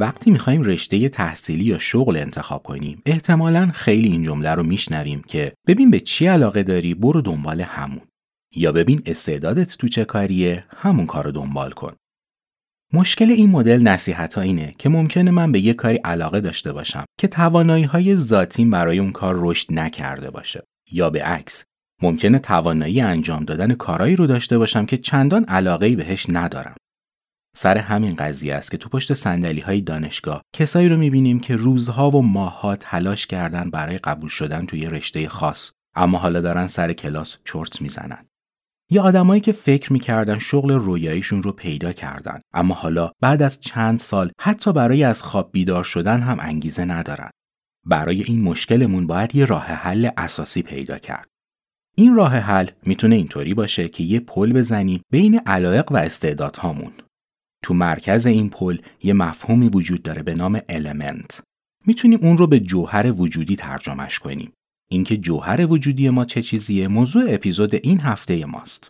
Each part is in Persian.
وقتی می‌خوایم رشته تحصیلی یا شغل انتخاب کنیم احتمالا خیلی این جمله رو میشنویم که ببین به چی علاقه داری برو دنبال همون. یا ببین استعدادت تو چه کاریه همون کار رو دنبال کن. مشکل این مدل نصیحت ها اینه که ممکنه من به یه کاری علاقه داشته باشم که توانایی های ذاتیم برای اون کار رشد نکرده باشه. یا به عکس ممکنه توانایی انجام دادن کارایی رو داشته باشم که چندان علاقه بهش ندارم. سر همین قضیه است که تو پشت سندلی های دانشگاه کسایی رو می‌بینیم که روزها و ماهها تلاش کردن برای قبول شدن توی رشته خاص اما حالا دارن سر کلاس چرت می‌زنن. یا آدمایی که فکر می‌کردن شغل رویاییشون رو پیدا کردن اما حالا بعد از چند سال حتی برای از خواب بیدار شدن هم انگیزه ندارن. برای این مشکلمون باید یه راه حل اساسی پیدا کرد. این راه حل می‌تونه اینطوری باشه که یه پل بزنیم بین علایق و استعدادهامون. تو مرکز این پل یه مفهومی وجود داره به نام المنت. می‌تونیم اون رو به جوهر وجودی ترجمهش کنیم. اینکه جوهر وجودی ما چه چیزیه موضوع اپیزود این هفته ماست.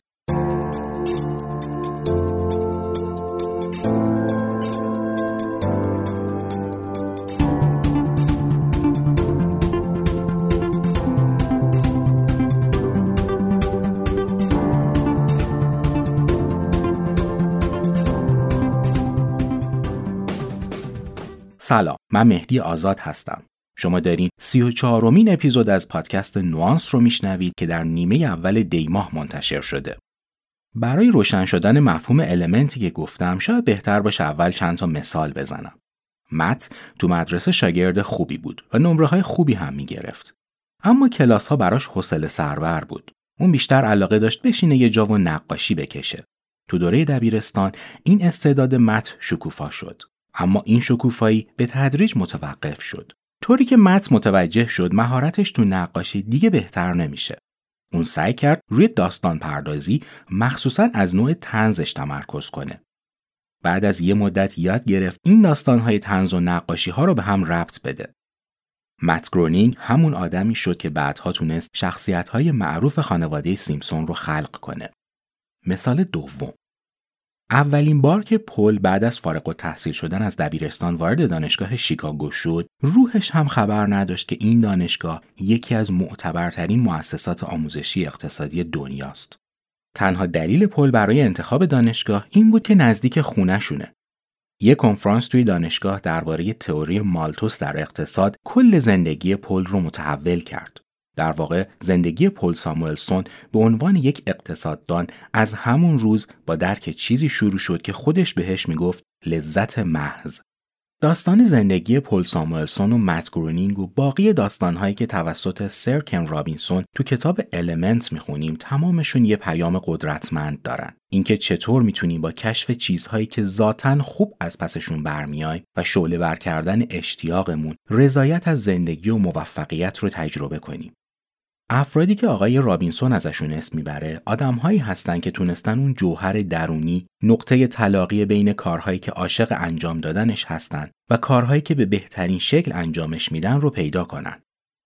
سلام من مهدی آزاد هستم. شما دارین سی و چهارمین اپیزود از پادکست نوانس رو میشنوید که در نیمه اول دیماه منتشر شده. برای روشن شدن مفهوم المنتی که گفتم شاید بهتر باشه اول چند تا مثال بزنم. مت تو مدرسه شاگرد خوبی بود و نمره های خوبی هم می‌گرفت. اما کلاس ها براش حوصله سربر بود. اون بیشتر علاقه داشت بشینه یه جا و نقاشی بکشه. تو دوره دبیرستان این استعداد مت شکوفا شد. اما این شکوفایی به تدریج متوقف شد. طوری که مت متوجه شد مهارتش تو نقاشی دیگه بهتر نمیشه. اون سعی کرد روی داستان پردازی مخصوصا از نوع تنزش تمرکز کنه. بعد از یه مدت یاد گرفت این داستانهای تنز و نقاشی ها رو به هم ربط بده. مت گرونینگ همون آدمی شد که بعدها تونست شخصیت های معروف خانواده سیمسون رو خلق کنه. مثال دوم. اولین بار که پل بعد از فارغ و تحصیل شدن از دبیرستان وارد دانشگاه شیکاگو شد روحش هم خبر نداشت که این دانشگاه یکی از معتبرترین مؤسسات آموزشی اقتصادی دنیاست. تنها دلیل پل برای انتخاب دانشگاه این بود که نزدیک خونهشونه. یه کنفرانس توی دانشگاه درباره تئوری مالتوس در اقتصاد کل زندگی پل رو متحول کرد. در واقع زندگی پل ساموئلسون به عنوان یک اقتصاددان از همون روز با درک چیزی شروع شد که خودش بهش می‌گفت لذت محض. داستان زندگی پل ساموئلسون و مت گرونینگ و باقی داستانهایی که توسط سر کن رابینسون تو کتاب Element می‌خونیم تمامشون یه پیام قدرتمند دارن. اینکه چطور می‌تونیم با کشف چیزهایی که ذاتا خوب از پسشون برمیای و شعله ور کردن اشتیاقمون رضایت از زندگی و موفقیت رو تجربه کنیم. افرادی که آقای رابینسون ازشون اسم می‌بره آدمهایی هستن که تونستن اون جوهر درونی نقطه تلاقی بین کارهایی که عاشق انجام دادنش هستن و کارهایی که به بهترین شکل انجامش میدن رو پیدا کنن.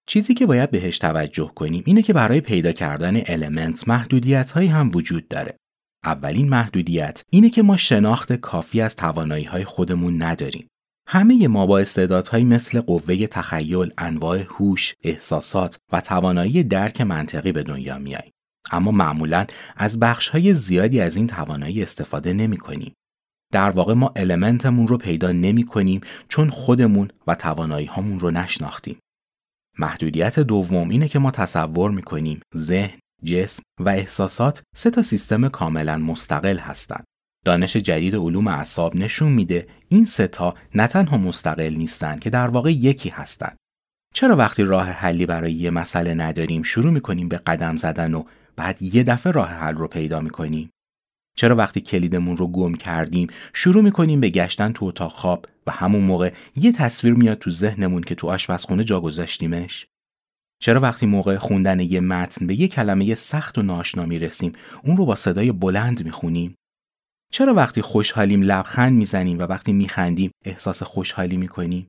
چیزی که باید بهش توجه کنیم اینه که برای پیدا کردن Element محدودیت هایی هم وجود داره. اولین محدودیت اینه که ما شناخت کافی از توانایی های خودمون نداریم. همه ما با استعدادهایی مثل قوه تخیل، انواع هوش، احساسات و توانایی درک منطقی به دنیا میاییم. اما معمولا از بخشهای زیادی از این توانایی استفاده نمی کنیم. در واقع ما المنتمون رو پیدا نمی کنیم چون خودمون و توانایی هامون رو نشناختیم. محدودیت دوم اینه که ما تصور می کنیم ذهن، جسم و احساسات سه تا سیستم کاملا مستقل هستند. دانش جدید علوم اعصاب نشون میده این ستا نه تنها مستقل نیستن که در واقع یکی هستند. چرا وقتی راه حلی برای یه مسئله نداریم شروع می‌کنیم به قدم زدن و بعد یه دفعه راه حل رو پیدا می‌کنیم؟ چرا وقتی کلیدمون رو گم کردیم شروع می‌کنیم به گشتن تو اتاق خواب و همون موقع یه تصویر میاد تو ذهنمون که تو آشپزخونه جا گذاشتیمش؟ چرا وقتی موقع خوندن یه متن به یه کلمه سخت و ناشنا رسیم اون رو با صدای بلند می‌خونیم؟ چرا وقتی خوشحالیم لبخند می‌زنیم و وقتی میخندیم احساس خوشحالی می‌کنیم؟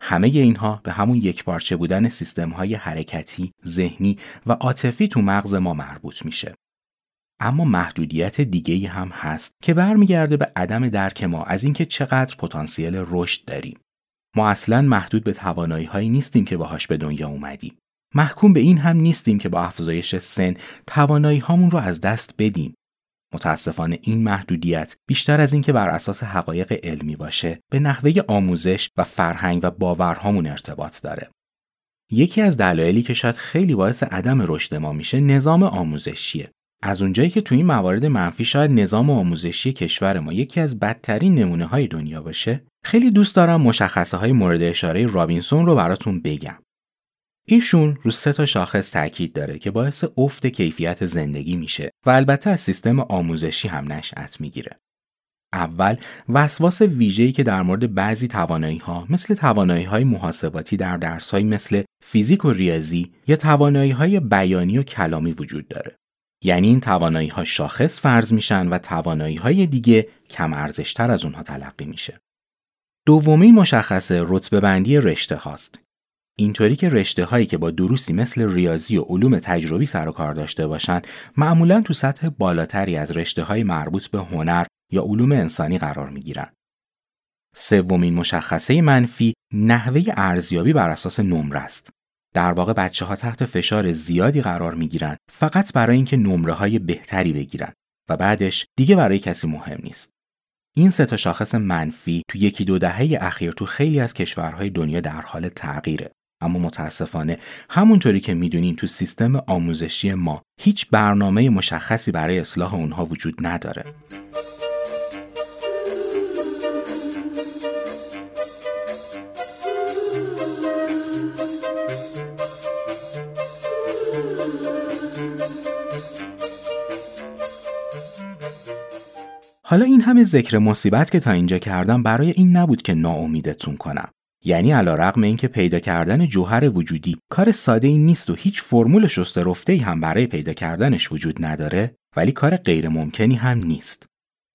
همه اینها به همون یک پارچه بودن سیستم های حرکتی، ذهنی و عاطفی تو مغز ما مربوط میشه. اما محدودیت دیگه هم هست که برمیگرده به عدم درک ما از اینکه چقدر پتانسیل رشد داریم. ما اصلا محدود به توانایی هایی نیستیم که باهاش به دنیا اومدیم. محکوم به این هم نیستیم که با افزایش سن توانایی هامون رو از دست بدیم. متاسفانه این محدودیت بیشتر از اینکه بر اساس حقایق علمی باشه به نحوه آموزش و فرهنگ و باورهامون ارتباط داره. یکی از دلایلی که شاید خیلی باعث عدم رشد ما میشه نظام آموزشیه. از اونجایی که تو این موارد منفی شاید نظام آموزشی کشور ما یکی از بدترین نمونه های دنیا باشه خیلی دوست دارم مشخصه های مورد اشاره رابینسون رو براتون بگم ایشون رو سه تا شاخص تاکید داره که باعث افت کیفیت زندگی میشه و البته از سیستم آموزشی هم نشأت می‌گیره. اول وسواس ویژه‌ای که در مورد بعضی توانایی ها مثل توانایی های محاسباتی در درس مثل فیزیک و ریاضی یا توانایی های بیانی و کلامی وجود داره. یعنی این توانایی ها شاخص فرض میشن و توانایی های دیگه کم ارزشتر از اونها تلقی میشه. دومین مشخصه رتبه بندی رشته هاست اینطوری که رشته هایی که با دروسی مثل ریاضی و علوم تجربی سر و کار داشته باشند معمولا تو سطح بالاتری از رشته های مربوط به هنر یا علوم انسانی قرار می گیرن. سومین مشخصه منفی نحوه ارزیابی بر اساس نمره است. در واقع بچه ها تحت فشار زیادی قرار می گیرن فقط برای اینکه نمره های بهتری بگیرن و بعدش دیگه برای کسی مهم نیست. این سه تا شاخص منفی تو یکی دو دهه اخیر تو خیلی از کشورهای دنیا در حال تغییره. اما متاسفانه همونطوری که می‌دونین تو سیستم آموزشی ما هیچ برنامه مشخصی برای اصلاح اونها وجود نداره. حالا این همه ذکر مصیبت که تا اینجا کردم برای این نبود که ناامیدتون کنم. یعنی علا رقم اینکه پیدا کردن جوهر وجودی کار ساده ای نیست و هیچ فرمول شسته رفته ای هم برای پیدا کردنش وجود نداره ولی کار غیر ممکنی هم نیست.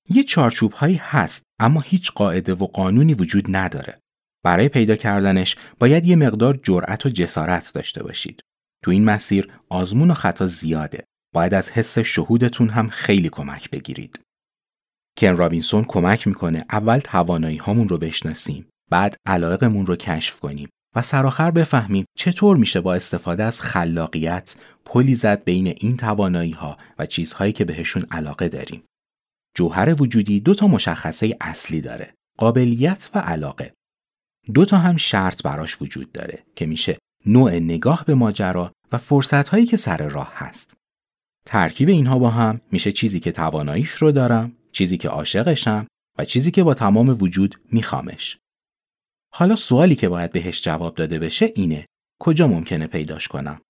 یه چارچوب هایی هست اما هیچ قاعده و قانونی وجود نداره. برای پیدا کردنش باید یه مقدار جرأت و جسارت داشته باشید. تو این مسیر آزمون و خطا زیاده. باید از حس شهودتون هم خیلی کمک بگیرید. کن رابینسون کمک می‌کنه اول توانایی هامون رو بشناسیم بعد علاقمون رو کشف کنیم و سرآخر بفهمیم چطور میشه با استفاده از خلاقیت پلی زد بین این توانایی ها و چیزهایی که بهشون علاقه داریم. جوهر وجودی دو تا مشخصه اصلی داره. قابلیت و علاقه. دو تا هم شرط براش وجود داره که میشه نوع نگاه به ماجرا و فرصت هایی که سر راه هست. ترکیب اینها با هم میشه چیزی که تواناییش رو دارم، چیزی که عاشقشم و چیزی که با تمام وجود میخوامش. حالا سوالی که باید بهش جواب داده بشه اینه کجا ممکنه پیداش کنم؟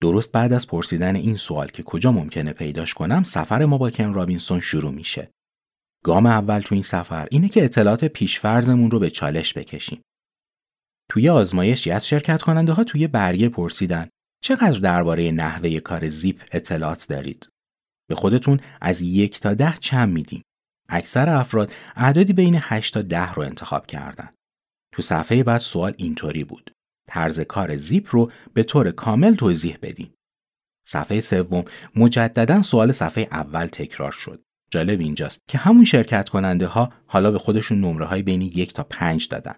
درست بعد از پرسیدن این سوال که کجا ممکنه پیداش کنم سفر ما با کن رابینسون شروع میشه. گام اول تو این سفر اینه که اطلاعات پیشفرزمون رو به چالش بکشیم. توی آزمایشی از شرکت کننده ها توی برگه پرسیدن چقدر درباره نحوه کار زیپ اطلاعات دارید؟ به خودتون از یک تا ده چند میدیم. اکثر افراد اعدادی بین 8 تا ده رو انتخاب کردن. تو صفحه بعد سوال اینطوری بود. طرز کار زیپ رو به طور کامل توضیح بدین. صفحه سوم مجددا سوال صفحه اول تکرار شد. جالب اینجاست که همون شرکت کننده ها حالا به خودشون نمره های بین یک تا پنج دادن.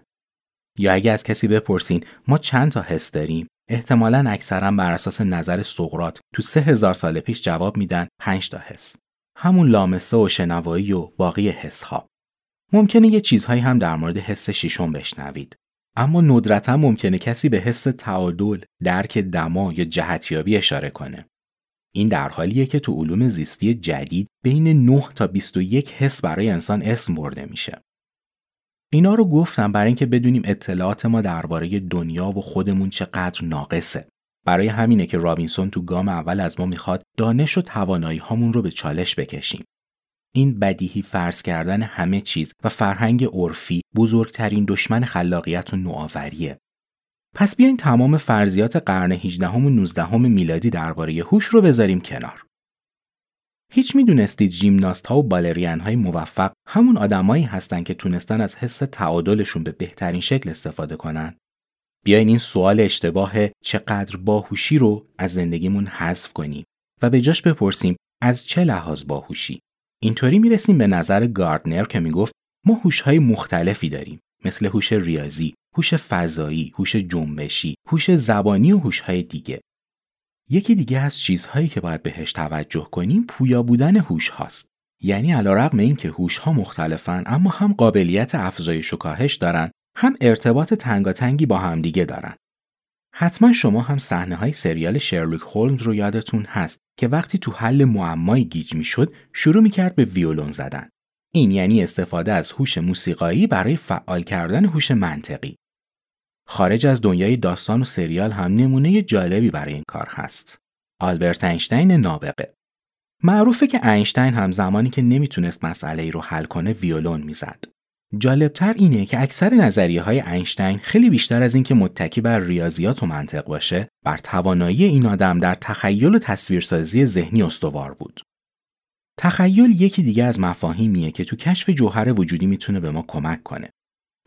یا اگه از کسی بپرسین ما چند تا حس داریم احتمالا اکثرا بر اساس نظر سقرات تو سه هزار سال پیش جواب میدن پنج تا حس. همون لامسه و شنوایی و باقی حس ها. ممکنه یه چیزهایی هم در مورد حس شیشم بشنوید. اما ندرتا ممکنه کسی به حس تعادل، درک دما یا جهتیابی اشاره کنه. این در حالیه که تو علوم زیستی جدید بین 9 تا 21 حس برای انسان اسم برده میشه. اینا رو گفتم برای اینکه بدونیم اطلاعات ما درباره دنیا و خودمون چقدر ناقصه. برای همینه که رابینسون تو گام اول از ما می‌خواد دانش و توانایی هامون رو به چالش بکشیم. این بدیهی فرض کردن همه چیز و فرهنگ عرفی بزرگترین دشمن خلاقیت و نوآوریه. پس بیاین تمام فرضیات قرن 18 و 19 میلادی درباره هوش رو بذاریم کنار. هیچ می‌دونستید ژیمناست ها و بالرین های موفق همون آدمایی هستن که تونستن از حس تعادلشون به بهترین شکل استفاده کنن؟ بیاین این سوال اشتباه چقدر باهوشی رو از زندگیمون حذف کنیم و به جاش بپرسیم از چه لحاظ باهوشی اینطوری می‌رسیم به نظر گاردنر که می‌گفت ما هوش‌های مختلفی داریم مثل هوش ریاضی، هوش فضایی، هوش جنبشی، هوش زبانی و هوش‌های دیگه. یکی دیگه از چیزهایی که باید بهش توجه کنیم پویا بودن هوش هاست. یعنی علیرغم اینکه هوش ها مختلفن اما هم قابلیت افزایش و کاهش دارن هم ارتباط تنگاتنگی با همدیگه دارن. حتما شما هم صحنه های سریال شرلوک هولمز رو یادتون هست که وقتی تو حل معمایی گیج می‌شد شروع می‌کرد به ویولون زدن. این یعنی استفاده از هوش موسیقایی برای فعال کردن هوش منطقی. خارج از دنیای داستان و سریال هم نمونه جالبی برای این کار هست. آلبرت اینشتین نابغه معروفه که اینشتین هم زمانی که نمی‌تونست مسئله ای رو حل کنه ویولون می‌زد. جالبتر اینه که اکثر نظریه های اینشتین خیلی بیشتر از اینکه متکی بر ریاضیات و منطق باشه بر توانایی این آدم در تخیل و تصویرسازی ذهنی استوار بود تخیل یکی دیگه از مفاهیمیه که تو کشف جوهر وجودی می‌تونه به ما کمک کنه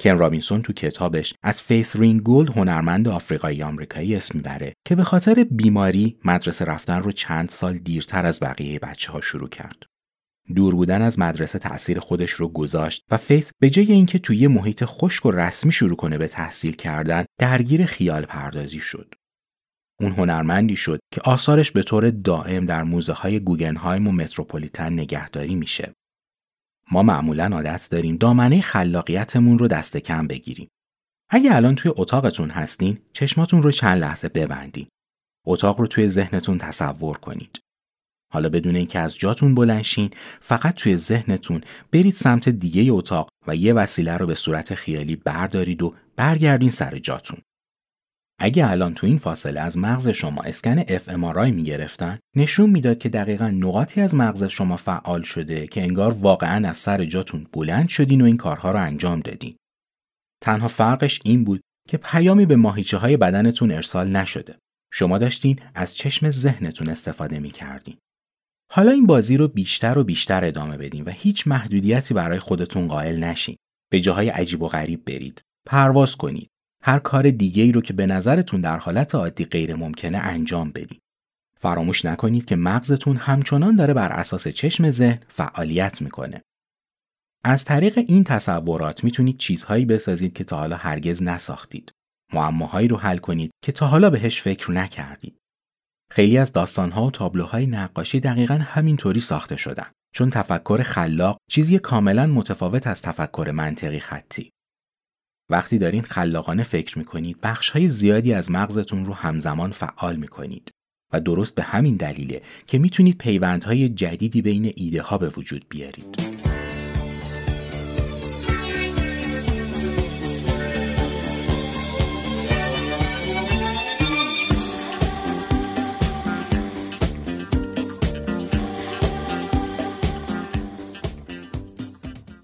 کن رابینسون تو کتابش از فیس گولد هنرمند آفریقایی آمریکایی اسم می‌بره که به خاطر بیماری مدرسه رفتن رو چند سال دیرتر از بقیه بچه ها شروع کرد. دور بودن از مدرسه تأثیر خودش رو گذاشت و فیت به جای اینکه توی یه محیط خشک و رسمی شروع کنه به تحصیل کردن درگیر خیال پردازی شد. اون هنرمندی شد که آثارش به طور دائم در موزه های گوگنهایم و متروپولیتن نگهداری میشه. ما معمولا عادت داریم دامنه خلاقیتمون رو دست کم بگیریم. اگه الان توی اتاقتون هستین، چشماتون رو چند لحظه ببندین. اتاق رو توی ذهنتون تصور کنید. حالا بدون اینکه از جاتون بلنشین فقط توی ذهنتون برید سمت دیگه اتاق و یه وسیله رو به صورت خیالی بردارید و برگردین سر جاتون. اگه الان تو این فاصله از مغز شما اسکن اف ام می گرفتن نشون می‌داد که دقیقا نقاطی از مغز شما فعال شده که انگار واقعا از سر جاتون بلند شدین و این کارها رو انجام دادین. تنها فرقش این بود که پیامی به ماهیچه های بدنتون ارسال نشده. شما داشتین از چشم ذهنتون استفاده می کردین. حالا این بازی رو بیشتر و بیشتر ادامه بدین و هیچ محدودیتی برای خودتون قائل نشین. به جاهای عجیب و غریب برید. پرواز کنید. هر کار دیگه ای رو که به نظرتون در حالت عادی غیر ممکنه انجام بدید. فراموش نکنید که مغزتون همچنان داره بر اساس چشم ذهن فعالیت می‌کنه. از طریق این تصورات می‌تونید چیزهایی بسازید که تا حالا هرگز نساختید. معماهایی رو حل کنید که تا حالا بهش فکر نکردید. خیلی از داستانها و تابلوهای نقاشی دقیقا همینطوری ساخته شدن چون تفکر خلاق چیزی کاملا متفاوت از تفکر منطقی خطی. وقتی دارین خلاقانه فکر می‌کنید بخش های زیادی از مغزتون رو همزمان فعال می‌کنید و درست به همین دلیله که می‌تونید پیوندهای جدیدی بین ایده ها به وجود بیارید.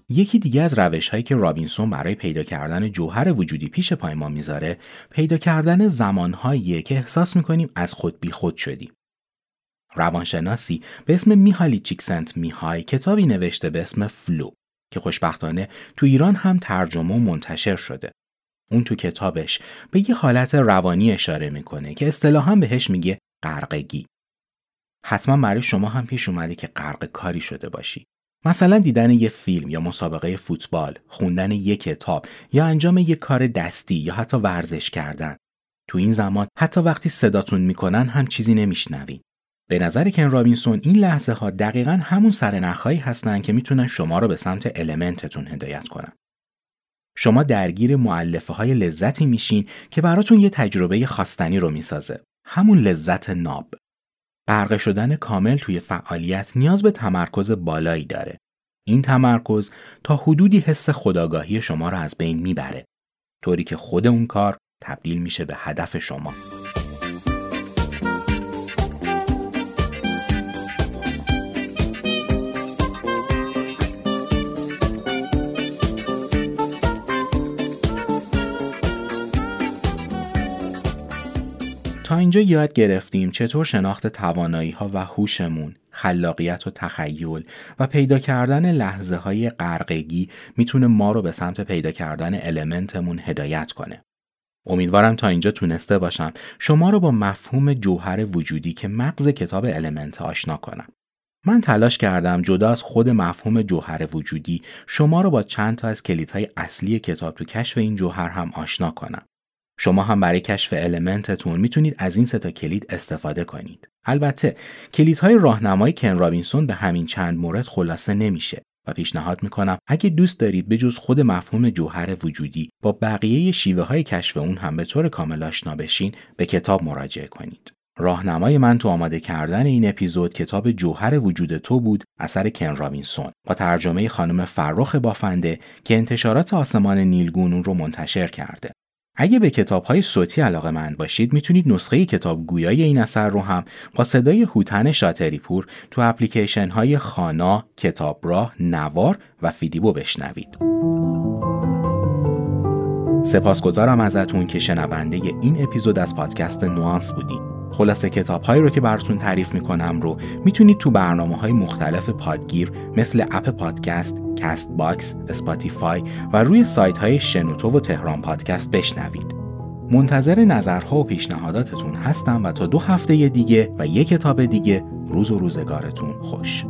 یکی دیگه از روش هایی که رابینسون برای پیدا کردن جوهر وجودی پیش پای ما می‌ذاره پیدا کردن زمانهایی که احساس می‌کنیم از خود بی خود شدیم. روانشناسی به اسم میهالی چیکسنت میهای کتابی نوشته به اسم Flow که خوشبختانه تو ایران هم ترجمه و منتشر شده. اون تو کتابش به یه حالت روانی اشاره می‌کنه که اصطلاحا بهش میگه غرقگی. حتما برای شما هم پیش اومده که غرق کاری شده باشی. مثلا دیدن یه فیلم یا مسابقه فوتبال، خوندن یک کتاب یا انجام یک کار دستی یا حتی ورزش کردن. تو این زمان حتی وقتی صداتون می‌کنن هم چیزی نمیشنوین. به نظر کن رابینسون این لحظه ها دقیقا همون سرنخهایی هستن که می‌تونن شما رو به سمت المنتتون هدایت کنن. شما درگیر معلفه های لذتی میشین که براتون یه تجربه خواستنی رو می‌سازه. همون لذت ناب. غرق شدن کامل توی فعالیت نیاز به تمرکز بالایی داره. این تمرکز تا حدودی حس خداگاهی شما را از بین می‌بره. طوری که خود اون کار تبدیل میشه به هدف شما. اینجا یاد گرفتیم چطور شناخت توانایی ها و هوشمون، خلاقیت و تخیل و پیدا کردن لحظه های غرقگی می‌تونه ما رو به سمت پیدا کردن المنتمون هدایت کنه. امیدوارم تا اینجا تونسته باشم شما رو با مفهوم جوهر وجودی که مغز کتاب المنت آشنا کنم. من تلاش کردم جدا از خود مفهوم جوهر وجودی شما رو با چند تا از کلیدهای اصلی کتاب تو کشف این جوهر هم آشنا کنم. شما هم برای کشف Element تون می‌تونید از این سه تا کلید استفاده کنید. البته کلیدهای راهنمای کن رابینسون به همین چند مورد خلاصه نمیشه و پیشنهاد می‌کنم اگه دوست دارید به جز خود مفهوم جوهر وجودی با بقیه شیوه های کشف اون هم به طور کامل آشنا بشین به کتاب مراجعه کنید. راهنمای من تو آماده کردن این اپیزود کتاب جوهر وجود تو بود اثر کن رابینسون با ترجمه خانم فرخ بافنده که انتشارات آسمان نیلگون اون رو منتشر کرده. اگه به کتاب های صوتی علاقه مند باشید می‌تونید نسخه کتاب گویای این اثر رو هم با صدای هوتن شاتری پور تو اپلیکیشن های خانا، کتابراه، نوار و فیدیبو بشنوید. سپاسگزارم ازتون که شنونده این اپیزود از پادکست نوانس بودید. خلاصه کتاب هایی رو که براتون تعریف می‌کنم رو می‌تونید تو برنامه های مختلف پادگیر مثل Apple Podcast، Castbox، Spotify و روی سایت های شنوتو و تهران پادکست بشنوید. منتظر نظرها و پیشنهاداتتون هستم و تا دو هفته دیگه و یک کتاب دیگه روز و روزگارتون خوش.